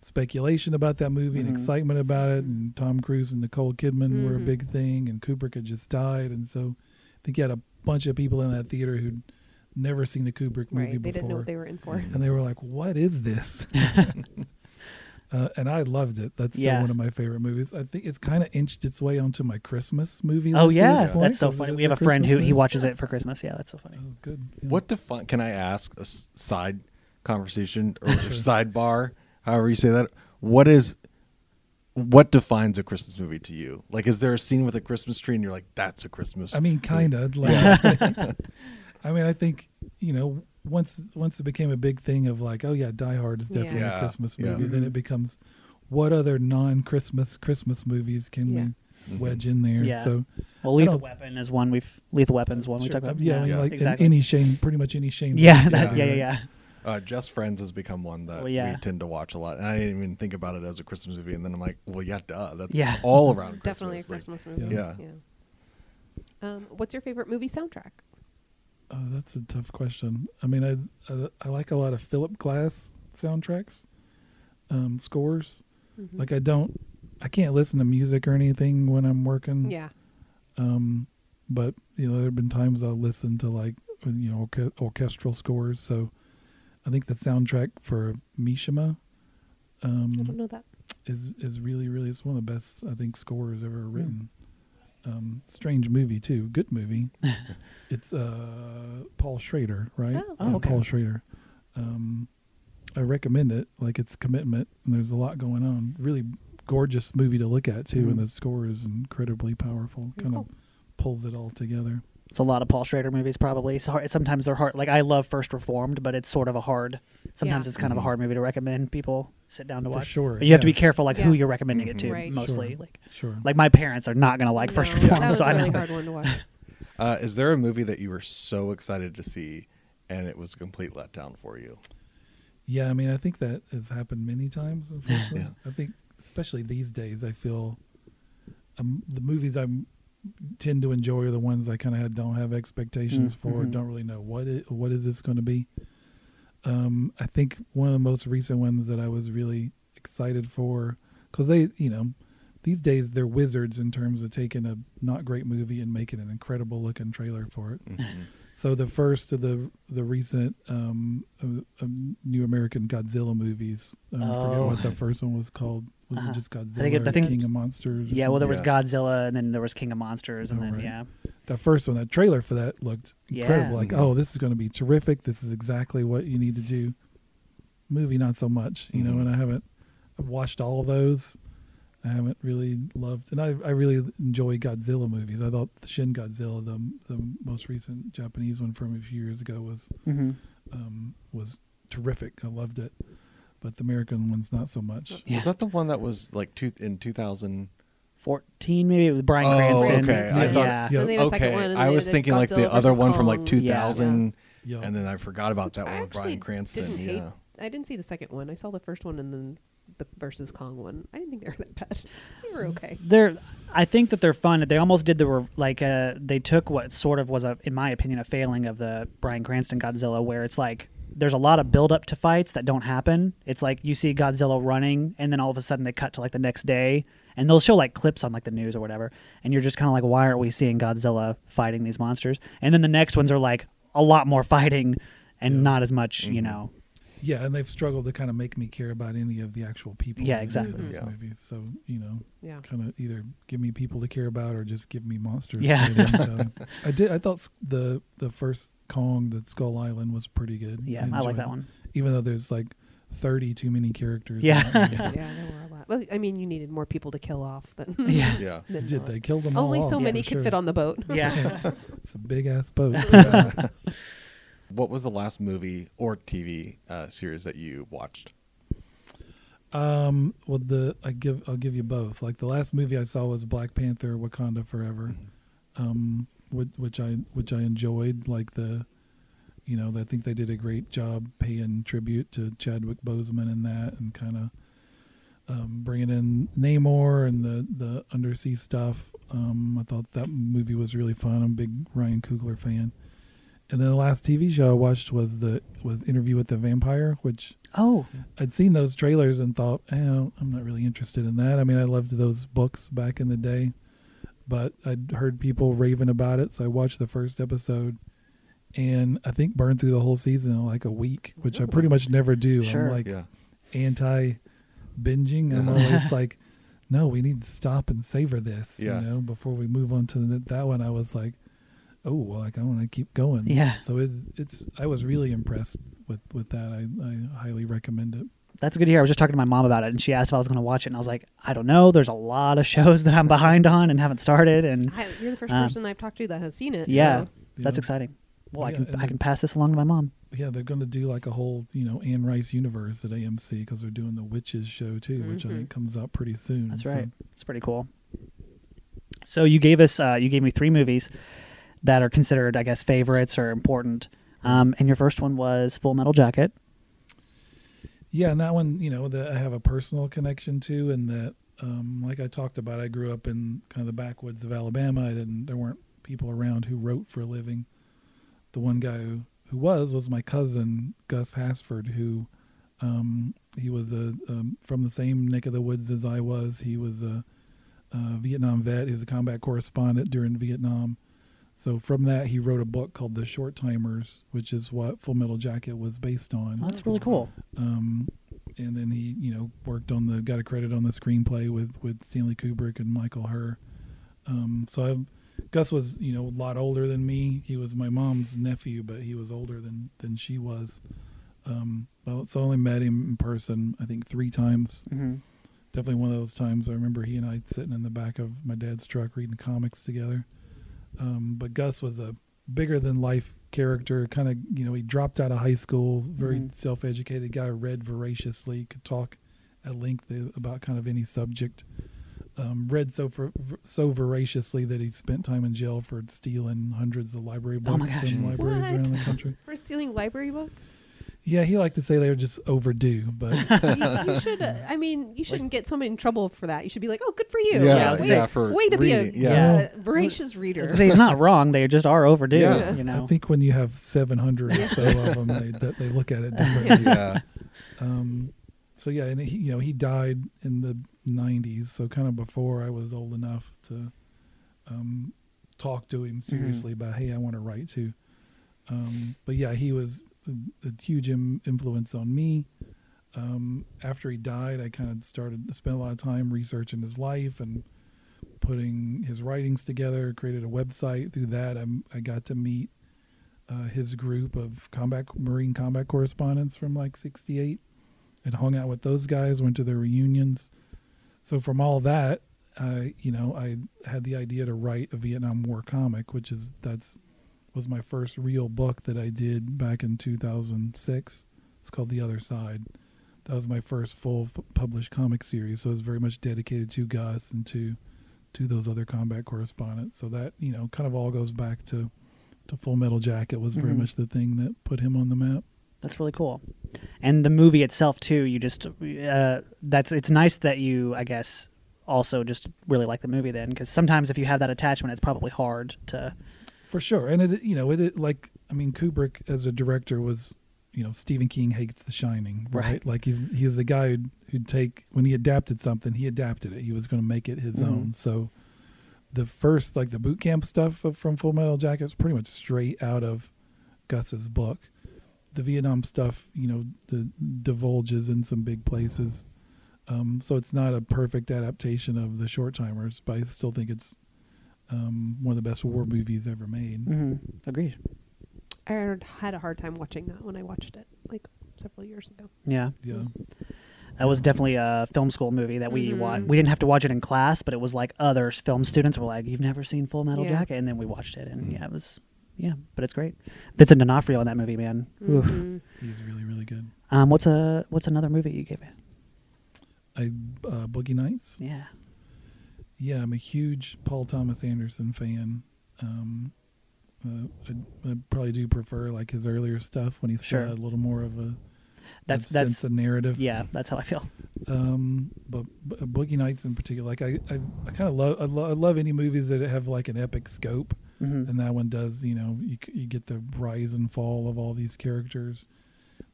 speculation about that movie Mhm. and excitement about it, and Tom Cruise and Nicole Kidman were a Mhm. big thing, and Kubrick had just died, and so I think you had a bunch of people in that theater who'd never seen a Kubrick movie Right. They before, didn't know what they were in for. And they were like, "What is this?" uh, and I loved it. That's still Yeah. one of my favorite movies. I think it's kind of inched its way onto my Christmas movie. Oh list yeah, point, that's so funny. We have a a friend who Christmas he watches it for Christmas. Yeah, that's so funny. Oh, good. Yeah. What define? Can I ask a side conversation or sidebar, however you say that? What is what defines a Christmas movie to you? Like, is there a scene with a Christmas tree and you're like, "That's a Christmas"? I mean, kind of. Like, I mean, I think you know once once it became a big thing of like, oh yeah, Die Hard is definitely Yeah. a Christmas Yeah. movie. Then Mhm. it becomes what other non-Christmas Christmas movies can Yeah. we Mhm. wedge in there? Yeah. So Well, Lethal Weapon is one we've Lethal Weapon's one we sure, talk uh, about. yeah, I mean, Yeah. like exactly. any Shane, pretty much any Shane. yeah, that, yeah, yeah, yeah. Uh, Just Friends has become one that Well, yeah. we tend to watch a lot, and I didn't even think about it as a Christmas movie. And then I'm like, "Well, yeah, duh, that's Yeah. all around Definitely a Christmas." Christmas movie. Yeah. Um, what's your favorite movie soundtrack? Oh, that's a tough question. I mean, I I, I like a lot of Philip Glass soundtracks, um, scores. Mhm. Like I don't, I can't listen to music or anything when I'm working. yeah. Um, but you know, there have been times I'll listen to like you know orche- orchestral scores. So I think the soundtrack for Mishima I don't um, know that. is is really really it's one of the best I think scores ever written. Um, strange movie too, good movie. it's uh, Paul Schrader, right? Oh, Oh, Yeah, okay. Paul Schrader. Um, I recommend it. Like it's commitment, and there's a lot going on. Really gorgeous movie to look at too, Mhm. and the score is incredibly powerful. Kind Cool. of pulls it all together. It's a lot of Paul Schrader movies, probably. So hard, sometimes they're hard. Like I love First Reformed, but it's sort of a hard. Sometimes Yeah. it's kind of a Mhm. hard movie to recommend people sit down to For watch. sure, But you have to be careful, like who you're recommending it to. Mhm. Right. Mostly, Sure. like Sure. like my parents are not gonna like First Reformed, That was so a I really know. hard one to watch. Uh, is there a movie that you were so excited to see, and it was a complete letdown for you? Yeah, I mean, I think that has happened many times. Unfortunately, Yeah. I think especially these days, I feel um, the movies I tend to enjoy are the ones I kind of had don't have expectations Mm, for. mhm. Don't really know what it, what is this going to be. Um, I think one of the most recent ones that I was really excited for because they, you know, these days they're wizards in terms of taking a not great movie and making an incredible looking trailer for it. Mhm. So the first of the the recent um, uh, um, new American Godzilla movies. Um, I forget Oh. what the first one was called. Was Uh-huh. it just Godzilla? think it- I think- King of Monsters. Yeah, well, there was? Yeah. Godzilla, and then there was King of Monsters, and Oh, then right. yeah, the first one. That trailer for that looked Yeah. incredible. Like, Mhm. oh, this is going to be terrific. This is exactly what you need to do. Movie, not so much. You know, Mhm. and I haven't. I've watched all of those. I haven't really loved, and I I really enjoy Godzilla movies. I thought Shin Godzilla, the the most recent Japanese one from a few years ago, was mm-hmm. um, was terrific. I loved it, but the American one's not so much. Yeah. Was that the one that was like two, in 2000? fourteen maybe with Bryan Oh, Cranston. okay. I yeah, thought- yeah. Yeah. And they had a second Okay, one, I was did thinking like the other versus one from like 2000, Yeah, and then I forgot about that I one with Bryan Cranston. didn't hate- Yeah. I didn't see the second one. I saw the first one and then the versus Kong one. I didn't think they were that bad. They were okay. they're I think that they're fun. They almost did the re- like uh they took what sort of was a in my opinion a failing of the Bryan Cranston Godzilla where it's like there's a lot of build up to fights that don't happen. It's like you see Godzilla running and then all of a sudden they cut to like the next day and they'll show like clips on like the news or whatever and you're just kind of like why aren't we seeing Godzilla fighting these monsters? And then the next ones are like a lot more fighting and Yeah. not as much, you Mhm. know. yeah, and they've struggled to kind of make me care about any of the actual people. Yeah, in exactly. Those Yeah. movies, so you know, Yeah. kind of either give me people to care about or just give me monsters. Yeah. fighting each. I did. I thought the the first Kong, the Skull Island, was pretty good. Yeah, I, like that one. Even though there's like thirty too many characters. Yeah. yeah, there were a lot. Well, I mean, you needed more people to kill off than. Yeah. Yeah. than Did not. they kill them all? Only all so off, many could sure. fit on the boat. Yeah. It's a big ass boat. What was the last movie or TV uh, series that you watched? Um, well, the I give I'll give you both. Like the last movie I saw was Black Panther: Wakanda Forever, um, which, which I which I enjoyed. Like the, you know, I think they did a great job paying tribute to Chadwick Boseman in that, and kind of um, bringing in Namor and the the undersea stuff. Um, I thought that movie was really fun. I'm a big Ryan Coogler fan. And then the last TV show I watched was the was Interview with the Vampire, which Oh, I'd seen those trailers and thought, eh, I'm not really interested in that. I mean, I loved those books back in the day, but I'd heard people raving about it, so I watched the first episode, and I think burned through the whole season in like a week, which I pretty much never do. Sure. I'm like yeah. anti binging. I'm always like, no, we need to stop and savor this, Yeah. you know, before we move on to the, that one. I was like, oh, well, like I want to keep going. Yeah. So it's it's. I was really impressed with with that. I I highly recommend it. That's good to hear. I was just talking to my mom about it, and she asked if I was going to watch it, and I was like, I don't know. There's a lot of shows that I'm behind on and haven't started, and I, you're the first Um, person I've talked to that has seen it. yeah, so- that's Yeah. exciting. Well, I can I can pass this along to my mom. Yeah, they're going to do like a whole, you know, Anne Rice universe at AMC because they're doing the Witches show too, which I think comes out pretty soon. That's So- right. It's pretty cool. So you gave us, uh, you gave me three movies that are considered, I guess, favorites or important. Um, and your first one was Full Metal Jacket. Yeah, and that one, you know, that I have a personal connection to, and that, um, like I talked about, I grew up in kind of the backwoods of Alabama. I didn't, there weren't people around who wrote for a living. The one guy who, who was was my cousin Gus Hasford, who, um, he was a um, from the same neck of the woods as I was. He was a, a Vietnam vet. He was a combat correspondent during Vietnam. So from that, he wrote a book called The Short Timers, which is what Full Metal Jacket was based on. That's really cool. Um, and then he, you know, worked on the got a credit on the screenplay with with Stanley Kubrick and Michael Herr. Um, so I, Gus was, you know, a lot older than me. He was my mom's nephew, but he was older than than she was. Um, well, so I only met him in person, I think three times. hmm Definitely one of those times. I remember he and I sitting in the back of my dad's truck reading comics together. Um, but Gus was a bigger than life character. Kind of, you know, he dropped out of high school, very Mhm. self educated guy, read voraciously, could talk at length about kind of any subject. Um, read so for, so voraciously that he spent time in jail for stealing hundreds of library Oh books gosh. from libraries around the country. For stealing library books? Yeah, he liked to say they were just overdue, but you, you should. Uh, I mean, you shouldn't get somebody in trouble for that. You should be like, "Oh, good for you! Yeah, I was way, gonna for way to reading, be a yeah. uh, voracious reader." was say he's not wrong. They just are overdue. Yeah. You know. I think when you have 700 or so of them, they, that they look at it differently. yeah. Um, so yeah, and he, you know, he died in the '90s, so kind of before I was old enough to um, talk to him seriously about, hey, I want to write too. Um, but yeah, he was a, huge Im- influence on me. Um, after he died, I kind of started to spend a lot of time researching his life and putting his writings together. Created a website. Through that, I, I got to meet uh, his group of combat Marine combat correspondents from like '68 and hung out with those guys, went to their reunions. So from all that, I you know I had the idea to write a Vietnam War comic, which is that's was my first real book that I did back in 2006. It's called The Other Side. That was my first full f- published comic series, so it was very much dedicated to Gus and to to those other combat correspondents. So that you know kind of all goes back to to Full Metal Jacket was very Mhm. much the thing that put him on the map. That's really cool. And the movie itself too. You just uh, that's it's nice that you I guess also just really like the movie then because sometimes if you have that attachment, it's probably hard to. For sure, and it you know it, it like I mean Kubrick as a director was you know Stephen King hates The Shining, right? Right. Like he's he's the guy who'd, who'd take when he adapted something, he adapted it. He was going to make it his Mhm. own. So the first like the boot camp stuff of, from Full Metal Jacket is pretty much straight out of Gus's book. The Vietnam stuff, you know, the divulges in some big places. Um, so it's not a perfect adaptation of the short timers, but I still think it's um, one of the best war movies ever made. Mm-hmm. Agreed. I had a hard time watching that when I watched it like several years ago. Yeah. Yeah. That was definitely a film school movie that we Mhm. watched. We didn't have to watch it in class, but it was like other film students were like, "You've never seen Full Metal Yeah. Jacket," and then we watched it, and Mhm. yeah, it was yeah, but it's great. Vincent D'Onofrio in that movie, man. Oof. Mhm. He's really, really good. Um, what's a what's another movie you gave it? I uh, Boogie Nights. Yeah. Yeah, I'm a huge Paul Thomas Anderson fan. Um, uh, I, I probably do prefer like his earlier stuff when he's Sure. a little more of a That's of that's sense of narrative. yeah. That's how I feel. Um, but, but Boogie Nights in particular, like I, I, I kind of love, I, lo- I love any movies that have like an epic scope, Mhm. and that one does. You know, you you get the rise and fall of all these characters.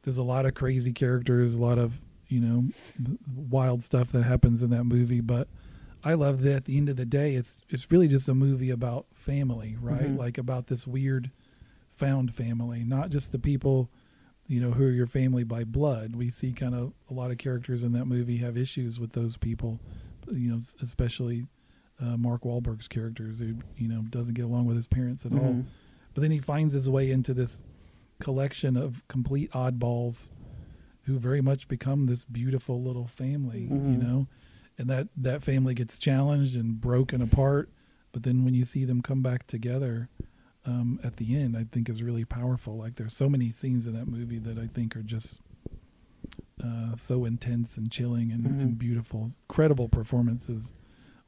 There's a lot of crazy characters, a lot of you know, wild stuff that happens in that movie, but. I love that at the end of the day, it's it's really just a movie about family, right? Mhm. Like about this weird found family, not just the people, you know, who are your family by blood. We see kind of a lot of characters in that movie have issues with those people, you know, especially uh, Mark Wahlberg's characters who you know doesn't get along with his parents at all. Mhm. But then he finds his way into this collection of complete oddballs who very much become this beautiful little family, you Mhm. know. And that that family gets challenged and broken apart, but then when you see them come back together um, at the end, I think is really powerful. Like there's so many scenes in that movie that I think are just uh, so intense and chilling and, Mhm. and beautiful, credible performances.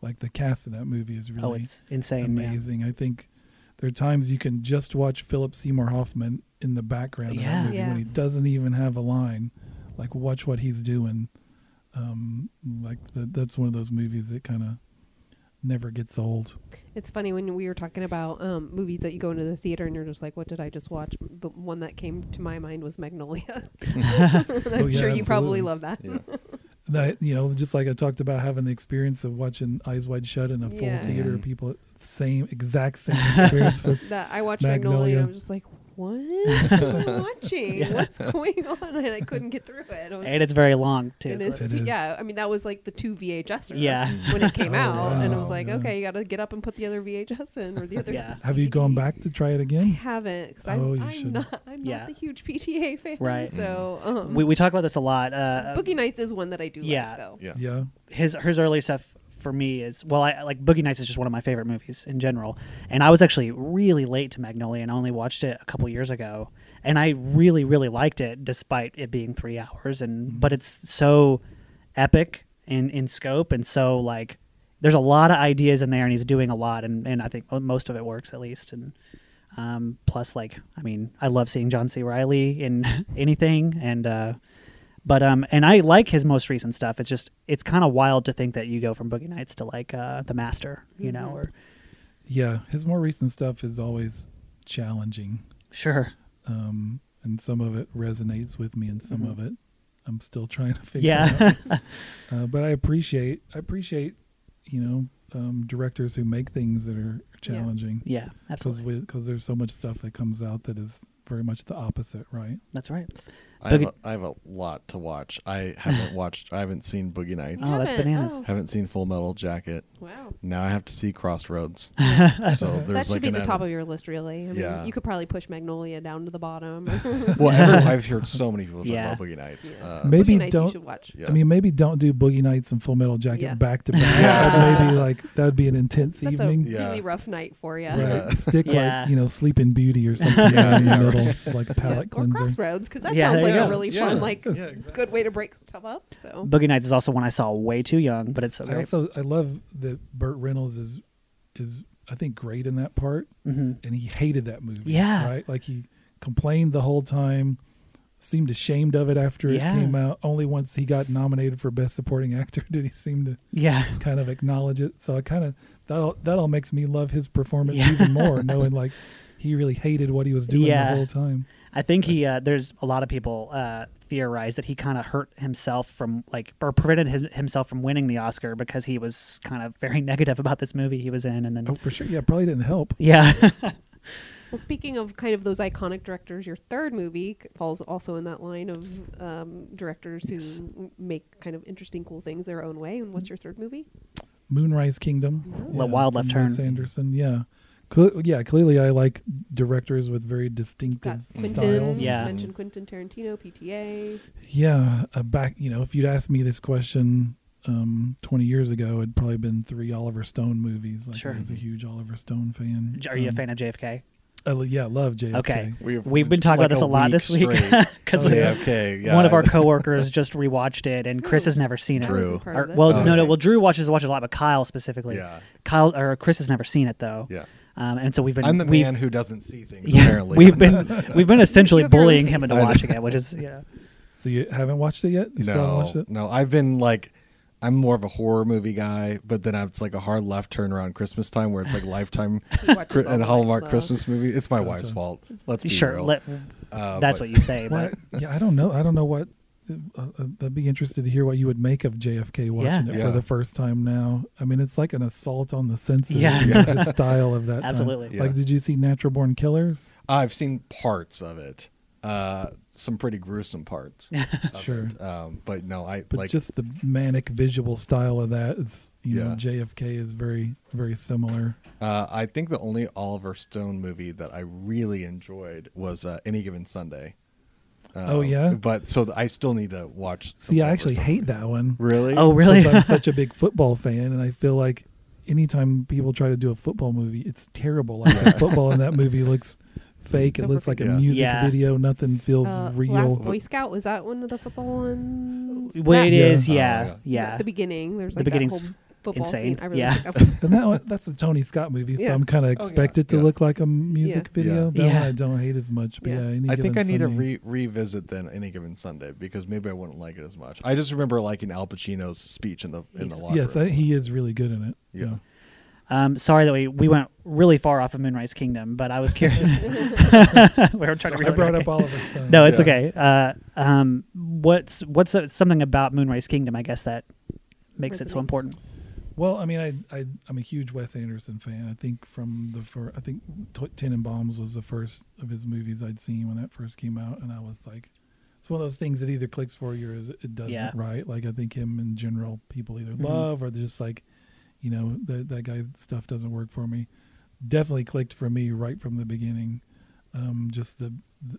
Like the cast in that movie is really Oh, it's insane. yeah. amazing. I think there are times you can just watch Philip Seymour Hoffman in the background of Yeah. that movie Yeah. when he doesn't even have a line. Like watch what he's doing. Um, like that, that's one of those movies that kind of never gets old. It's funny when we were talking about um, movies that you go into the theater and you're just like, what did I just watch? The one that came to my mind was Magnolia. I'm Oh, yeah, sure you probably love that. Yeah. That you know, just like I talked about having the experience of watching Eyes Wide Shut in a full Yeah. theater, people same exact same experience. That I watched Magnolia, Magnolia. and I was just like, what am I watching? Yeah. What's going on? And I couldn't get through it. I was And it's very long too. So is It too, is. yeah. I mean, that was like the two VHS. Yeah. when it came Oh, out, and it was like, yeah. okay, you got to get up and put the other VHS in or the other. Yeah. have you gone back to try it I again? haven't because Oh, I'm, I'm should. not. I'm Yeah. not the huge PTA fan. Right. So um, we we talk about this a lot. Uh, Boogie Nights is one that I do Yeah. like though. Yeah. Yeah. his his early stuff for me is well, I like Boogie Nights is just one of my favorite movies in general, and I was actually really late to Magnolia and I only watched it a couple years ago, and I really really liked it despite it being three hours, and but it's so epic in in scope and so like there's a lot of ideas in there, and he's doing a lot, and and I think most of it works at least, and. Um, plus, like, I mean, I love seeing John C. Reilly in anything, and uh, but um, and I like his most recent stuff. It's just it's kind of wild to think that you go from Boogie Nights to like uh, The Master, you know, Mhm. or Yeah. His more recent stuff is always challenging. sure, um, and some of it resonates with me, and some Mhm. of it I'm still trying to figure yeah, out. Uh, but I appreciate I appreciate you know um, directors who make things that are challenging yeah, because absolutely, because there's so much stuff that comes out that is very much the opposite, right? that's right. I have, a, I have a lot to watch. I haven't watched. I haven't seen Boogie Nights. Oh, that's bananas. Oh, Haven't seen Full Metal Jacket. wow. Now I have to see Crossroads. so That should like be the top added- of your list, really. I mean, Yeah. you could probably push Magnolia down to the bottom. Well, everyone, I've heard so many people talk Yeah. about Boogie Nights. Yeah. Uh, Maybe Boogie Nights don't- you should watch. yeah. I mean, maybe don't do Boogie Nights and Full Metal Jacket Yeah. back to back. Yeah. That'd maybe like that would be an intense That's evening. a Yeah. really rough night for you. Right. Yeah. Stick Yeah. like you know Sleeping Beauty or something Yeah, in the middle, like a Yeah, palate or. Crossroads, because that sounds like you a really Yeah. fun, like Yeah, exactly. good way to break stuff up. So Boogie Nights is also one I saw way too young, but it's so I great. also I love that Burt Reynolds is is I think great in that part, hmm and he hated that movie. Yeah. right. Like he complained the whole time, seemed ashamed of it after Yeah. it came out. Only once he got nominated for Best Supporting Actor did he seem to Yeah, kind of acknowledge it. So I kind of that all, that all makes me love his performance Yeah. even more, knowing like he really hated what he was doing Yeah. the whole time. I think he. Uh, there's a lot of people uh, theorize that he kind of hurt himself from like or prevented his, himself from winning the Oscar because he was kind of very negative about this movie he was in, and then Oh, for sure. Yeah, probably didn't help. yeah, Well, speaking of kind of those iconic directors, your third movie falls also in that line of um, directors Yes. who make kind of interesting, cool things their own way. And what's your third movie? Moonrise Kingdom. Mhm. Le- Wild from Left Turn. Anderson. Yeah. Cle- yeah, clearly I like directors with very Got distinctive Quentin. styles. Yeah. You mentioned Quentin Tarantino, PTA. Yeah, uh, back you know, if you'd asked me this question um, 20 years ago, it'd probably been three Oliver Stone movies. Like Sure. I was a huge Oliver Stone fan. are you a Um, fan of JFK? I, lo- yeah, love JFK. Okay. We've, We've been talking like about this a, lot week this week because Oh, yeah. JFK. Yeah. one of our coworkers just rewatched it, and Chris has never seen it. I wasn't True. Or- well, Oh, no, no. Well, Drew watches watches a lot, but Kyle specifically. Yeah. Kyle or Chris has never seen it though. Yeah. Um, and so we've been. I'm the we've, man who doesn't see things. Yeah, apparently. we've been we've been essentially You have your own bullying him into watching it, which is yeah. So you haven't watched it yet? You still haven't no, watched it? no. I've been like, I'm more of a horror movie guy, but then it's like a hard left turn around Christmas time where it's like Lifetime He watches Chri- all and Hallmark way. Christmas movie. It's my Gotcha. wife's fault. Let's be Sure, real. let, Uh, that's but- what you say. Well, But yeah, I don't know. I don't know what. Uh, I'd be interested to hear what you would make of JFK watching it Yeah. for the first time now. I mean, it's like an assault on the senses. Yeah. you know, the style of that. time. Absolutely. Yeah. Like, did you see Natural Born Killers? I've seen parts of it. Uh, some pretty gruesome parts. Sure. it. Um, but no, I But like just the manic visual style of that is, you know, Yeah. JFK is very, very similar. Uh, I think the only Oliver Stone movie that I really enjoyed was uh, Any Given Sunday. Oh, Um, yeah? but so th- I still need to watch. See, I actually hate that one. Really? oh really? I'm such a big football fan, and I feel like anytime people try to do a football movie, it's terrible. Like the football in that movie looks fake. It looks like a. Yeah. music Yeah. video. Nothing feels Uh, real. Last Boy Scout was that one of the football ones? well, it That- Yeah. is. Oh, Yeah, yeah. yeah. The beginning. There's The like beginning's that whole football insane. scene. I really Yeah. like that and that one, that's a Tony Scott movie, so Yeah. I'm kind of yeah. expected to Yeah. look like a music Yeah. video. Yeah. That one I don't hate as much. But Yeah. yeah, Any I think Given I need to Sunday- re- revisit then Any Given Sunday because maybe I wouldn't like it as much. I just remember liking Al Pacino's speech in the in the locker Yes, room. I, he is really good in it. Yeah. Um, sorry that we, we went really far off of Moonrise Kingdom, but I was curious. we were trying to I read brought up Oliver Stone. No, it's Yeah. okay. Uh, um, what's what's uh, something about Moonrise Kingdom? I guess that makes it so Resonates. important. Well, I mean, I, I I'm a huge Wes Anderson fan. I think from the first, I think T- Tenenbaums was the first of his movies I'd seen when that first came out, and I was like, it's one of those things that either clicks for you or it doesn't. Yeah. Right? Like I think him in general, people either Mhm. love or they're just like, you know, that that guy's stuff doesn't work for me. Definitely clicked for me right from the beginning. Um, just the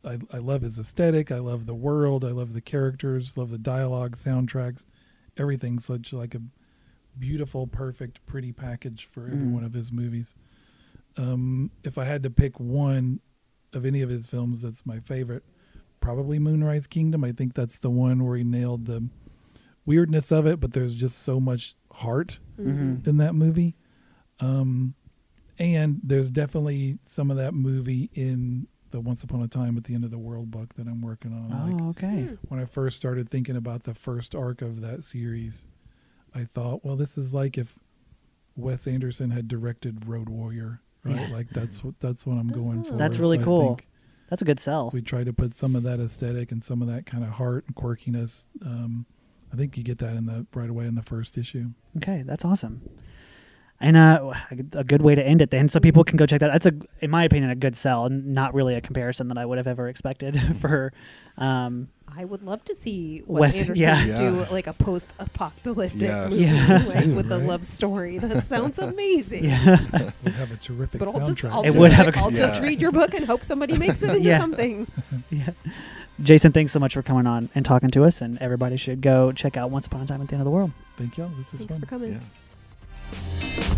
I, I love his aesthetic. I love the world. I love the characters. Love the dialogue, soundtracks, everything. Such like a beautiful, perfect, pretty package for every Mhm. one of his movies. Um, if I had to pick one of any of his films that's my favorite, probably Moonrise Kingdom. I think that's the one where he nailed the weirdness of it, but there's just so much heart Mm-hmm. in that movie. Um, and there's definitely some of that movie in the Once Upon a Time at the End of the World book that I'm working on. Like Oh, okay. Hmm. when I first started thinking about the first arc of that series, I thought, well, this is like if Wes Anderson had directed Road Warrior, right? Yeah. Like that's what that's what I'm going for. That's really So cool. That's a good sell. we try to put some of that aesthetic and some of that kind of heart and quirkiness. Um, I think you get that in the right away in the first issue. Okay, that's awesome. And uh, a good way to end it then, so people can go check that. That's a, in my opinion, a good sell, and not really a comparison that I would have ever expected for. Um, I would love to see Wes- Wes, Anderson yeah. do like a post-apocalyptic Yes. movie Yeah. like, Too, with a right? love story. That sounds amazing. yeah, Would have a terrific But I'll just, soundtrack. I'll It just, would have re- a- I'll just Yeah. read your book and hope somebody makes it into Yeah. something. yeah. Jason, thanks so much for coming on and talking to us, and everybody should go check out Once Upon a Time at the End of the World. Thank y'all. This was Thanks fun. for coming. Yeah.